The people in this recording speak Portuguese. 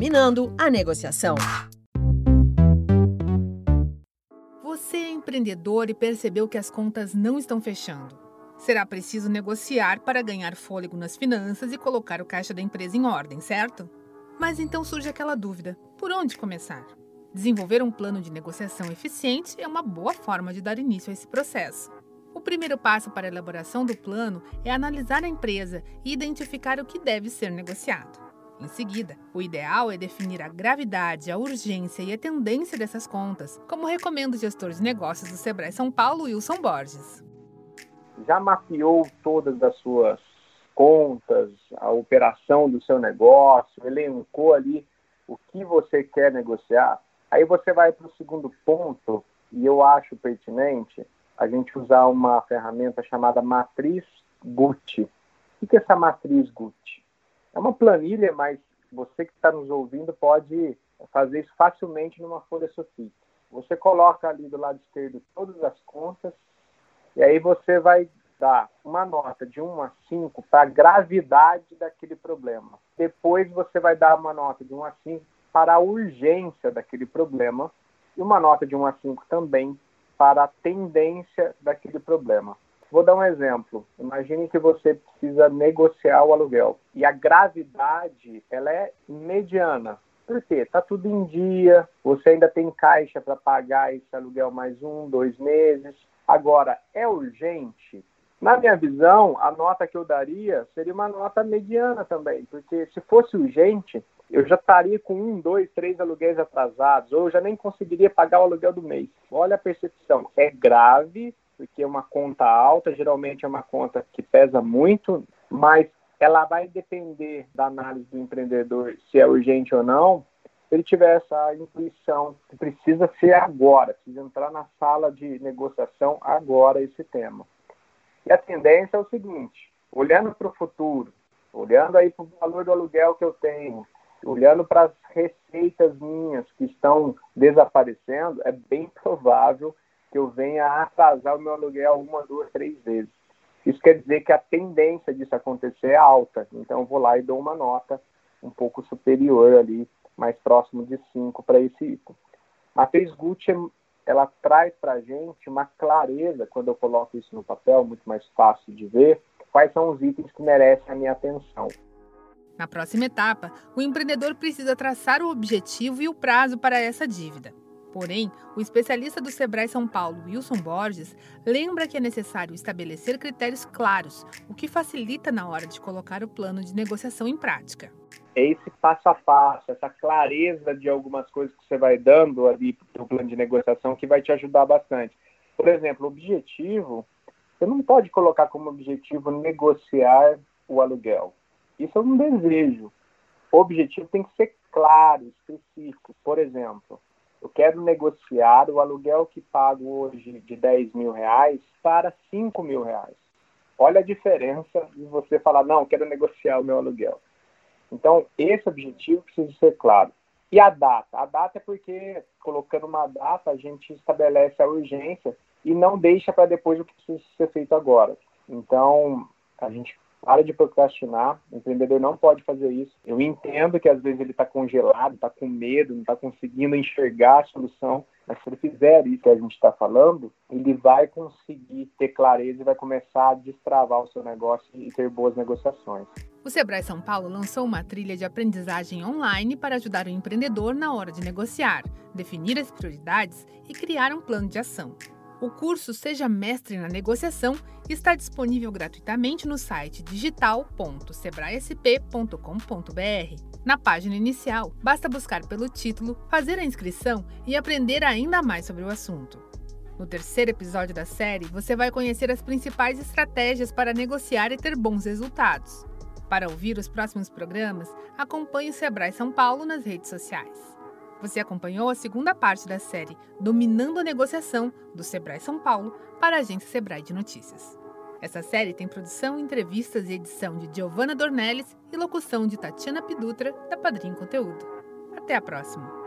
Dominando a negociação. Você é empreendedor e percebeu que as contas não estão fechando. Será preciso negociar para ganhar fôlego nas finanças e colocar o caixa da empresa em ordem, certo? Mas então surge aquela dúvida: por onde começar? Desenvolver um plano de negociação eficiente é uma boa forma de dar início a esse processo. O primeiro passo para a elaboração do plano é analisar a empresa e identificar o que deve ser negociado. Em seguida, o ideal é definir a gravidade, a urgência e a tendência dessas contas, como recomenda o gestor de negócios do Sebrae São Paulo, Wilson Borges. Já mapeou todas as suas contas, a operação do seu negócio, elencou ali o que você quer negociar? Aí você vai para o segundo ponto, e eu acho pertinente, a gente usar uma ferramenta chamada matriz Gucci. O que é essa matriz Gucci? É uma planilha, mas você que está nos ouvindo pode fazer isso facilmente numa folha sulfite. Você coloca ali do lado esquerdo todas as contas e aí você vai dar uma nota de 1 a 5 para a gravidade daquele problema. Depois você vai dar uma nota de 1 a 5 para a urgência daquele problema e uma nota de 1 a 5 também para a tendência daquele problema. Vou dar um exemplo. Imagine que você precisa negociar o aluguel e a gravidade ela é mediana. Por quê? Está tudo em dia, você ainda tem caixa para pagar esse aluguel mais um, dois meses. Agora, é urgente? Na minha visão, a nota que eu daria seria uma nota mediana também, porque se fosse urgente, eu já estaria com um, dois, três aluguéis atrasados, ou eu já nem conseguiria pagar o aluguel do mês. Olha a percepção, é grave, porque uma conta alta, geralmente é uma conta que pesa muito, mas ela vai depender da análise do empreendedor se é urgente ou não. Se ele tiver essa intuição que precisa ser agora, precisa entrar na sala de negociação agora esse tema. E a tendência é o seguinte: olhando para o futuro, olhando aí para o valor do aluguel que eu tenho, olhando para as receitas minhas que estão desaparecendo, é bem provável que eu venha atrasar o meu aluguel uma, duas, três vezes. Isso quer dizer que a tendência disso acontecer é alta. Então, eu vou lá e dou uma nota um pouco superior ali, mais próximo de 5 para esse item. A Matriz Gucci, ela traz para a gente uma clareza, quando eu coloco isso no papel, muito mais fácil de ver, quais são os itens que merecem a minha atenção. Na próxima etapa, o empreendedor precisa traçar o objetivo e o prazo para essa dívida. Porém, o especialista do Sebrae São Paulo, Wilson Borges, lembra que é necessário estabelecer critérios claros, o que facilita na hora de colocar o plano de negociação em prática. É esse passo a passo, essa clareza de algumas coisas que você vai dando ali para o plano de negociação que vai te ajudar bastante. Por exemplo, objetivo, você não pode colocar como objetivo negociar o aluguel. Isso é um desejo. O objetivo tem que ser claro, específico. Por exemplo, quero negociar o aluguel que pago hoje de 10 mil reais para 5 mil reais. Olha a diferença de você falar, não, quero negociar o meu aluguel. Então, esse objetivo precisa ser claro. E a data? A data é porque, colocando uma data, a gente estabelece a urgência e não deixa para depois o que precisa ser feito agora. Então, a gente para de procrastinar. O empreendedor não pode fazer isso. Eu entendo que às vezes ele está congelado, está com medo, não está conseguindo enxergar a solução. Mas se ele fizer isso que a gente está falando, ele vai conseguir ter clareza e vai começar a destravar o seu negócio e ter boas negociações. O Sebrae São Paulo lançou uma trilha de aprendizagem online para ajudar o empreendedor na hora de negociar, definir as prioridades e criar um plano de ação. O curso Seja Mestre na Negociação está disponível gratuitamente no site digital.sebraesp.com.br. Na página inicial, basta buscar pelo título, fazer a inscrição e aprender ainda mais sobre o assunto. No terceiro episódio da série, você vai conhecer as principais estratégias para negociar e ter bons resultados. Para ouvir os próximos programas, acompanhe o Sebrae São Paulo nas redes sociais. Você acompanhou a segunda parte da série Dominando a Negociação do Sebrae São Paulo para a agência Sebrae de Notícias. Essa série tem produção, entrevistas e edição de Giovanna Dornelles e locução de Tatiana Pidutra, da Padrinho Conteúdo. Até a próxima!